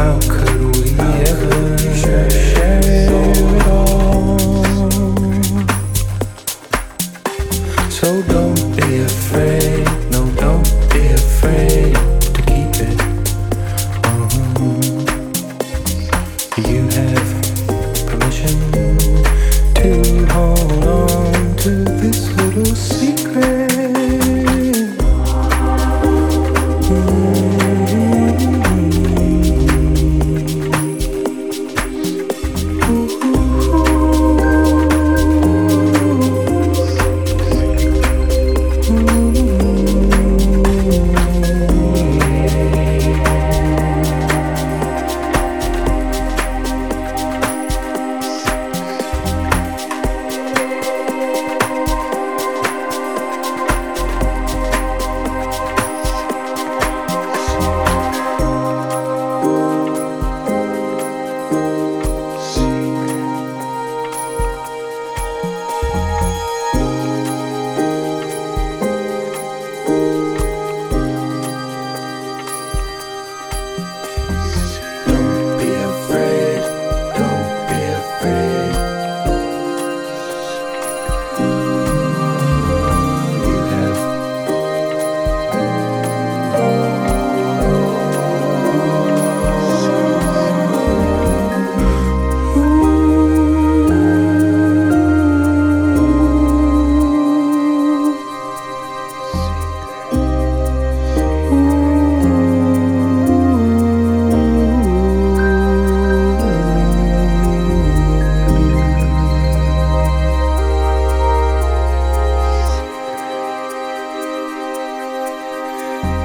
How could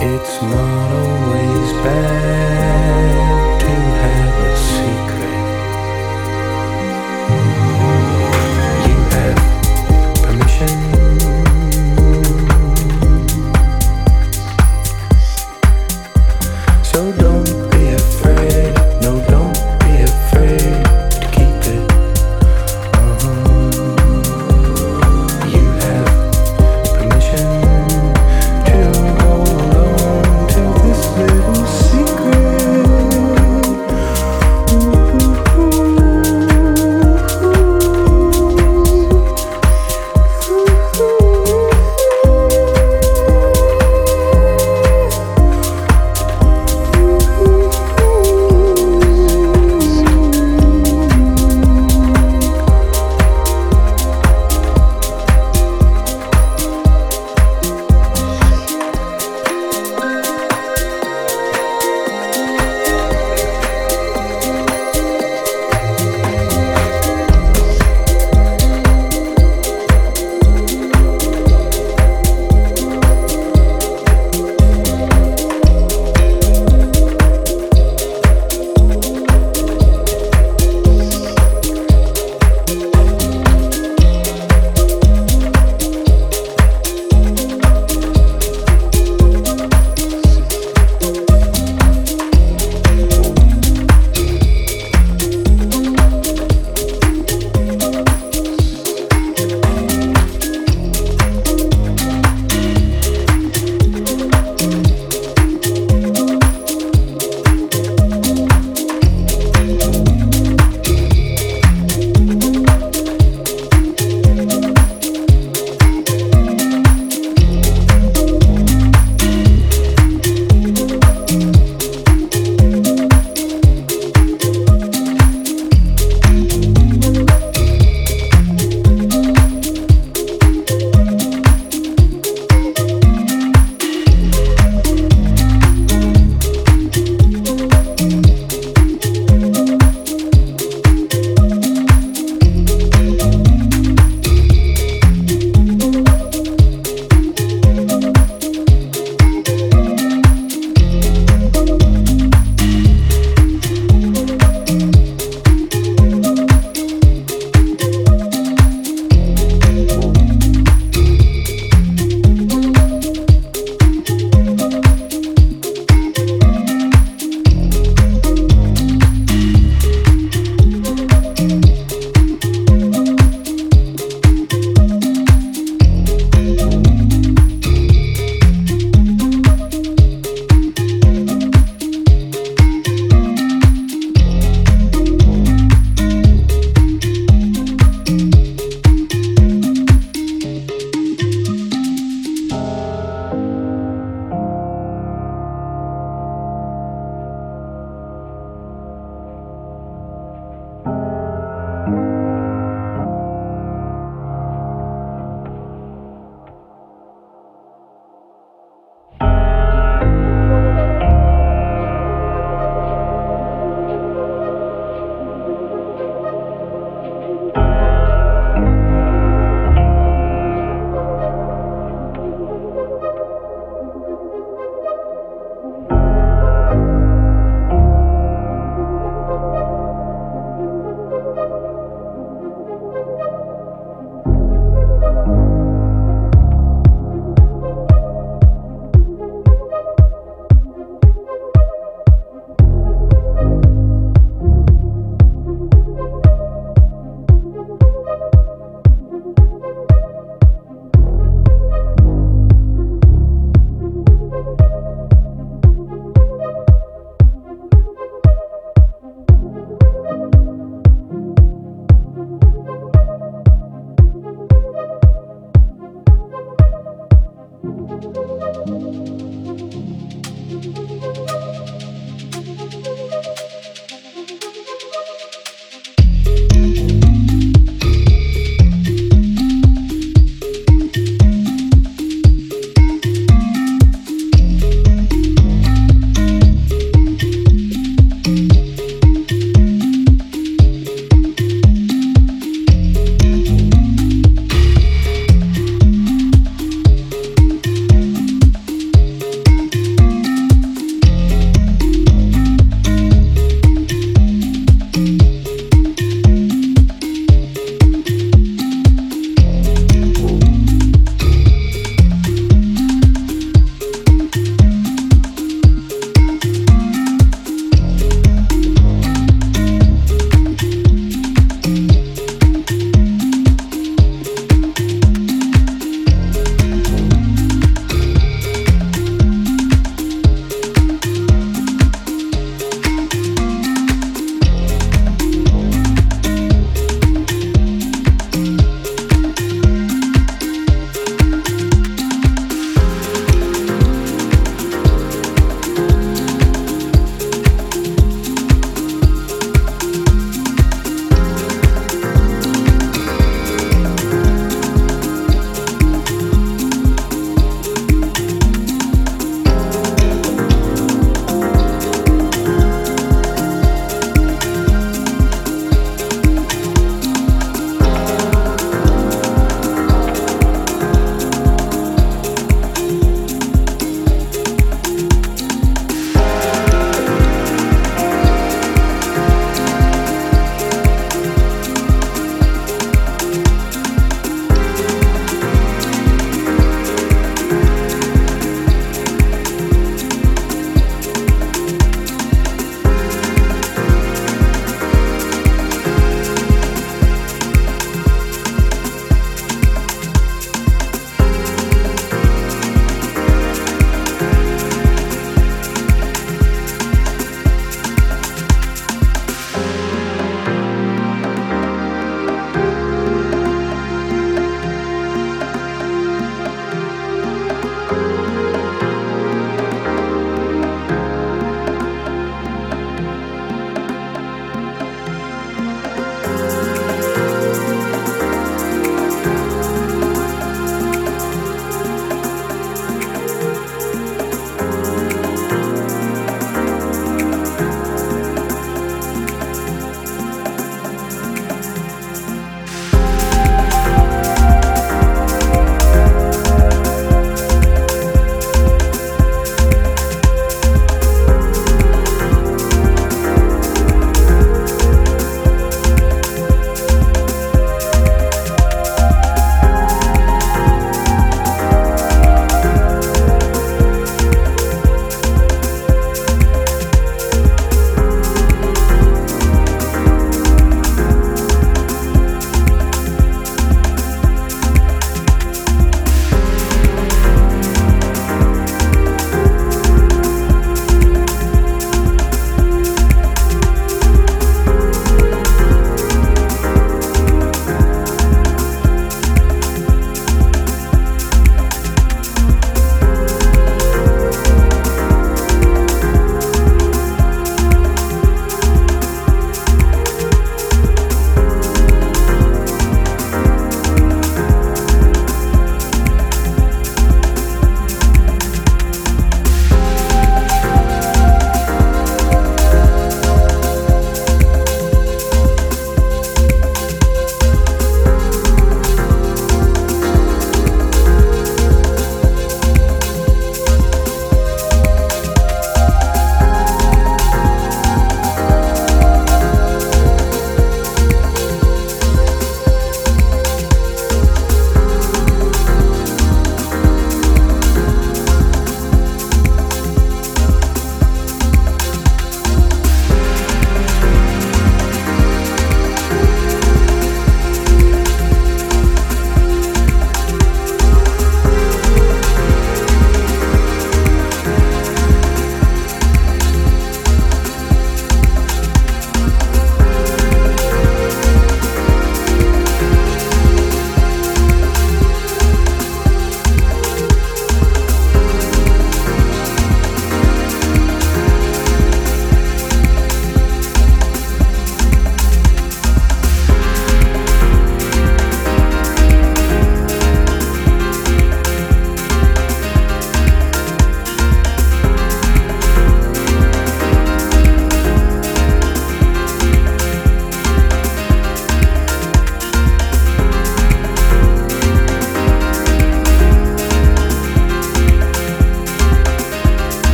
secret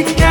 It's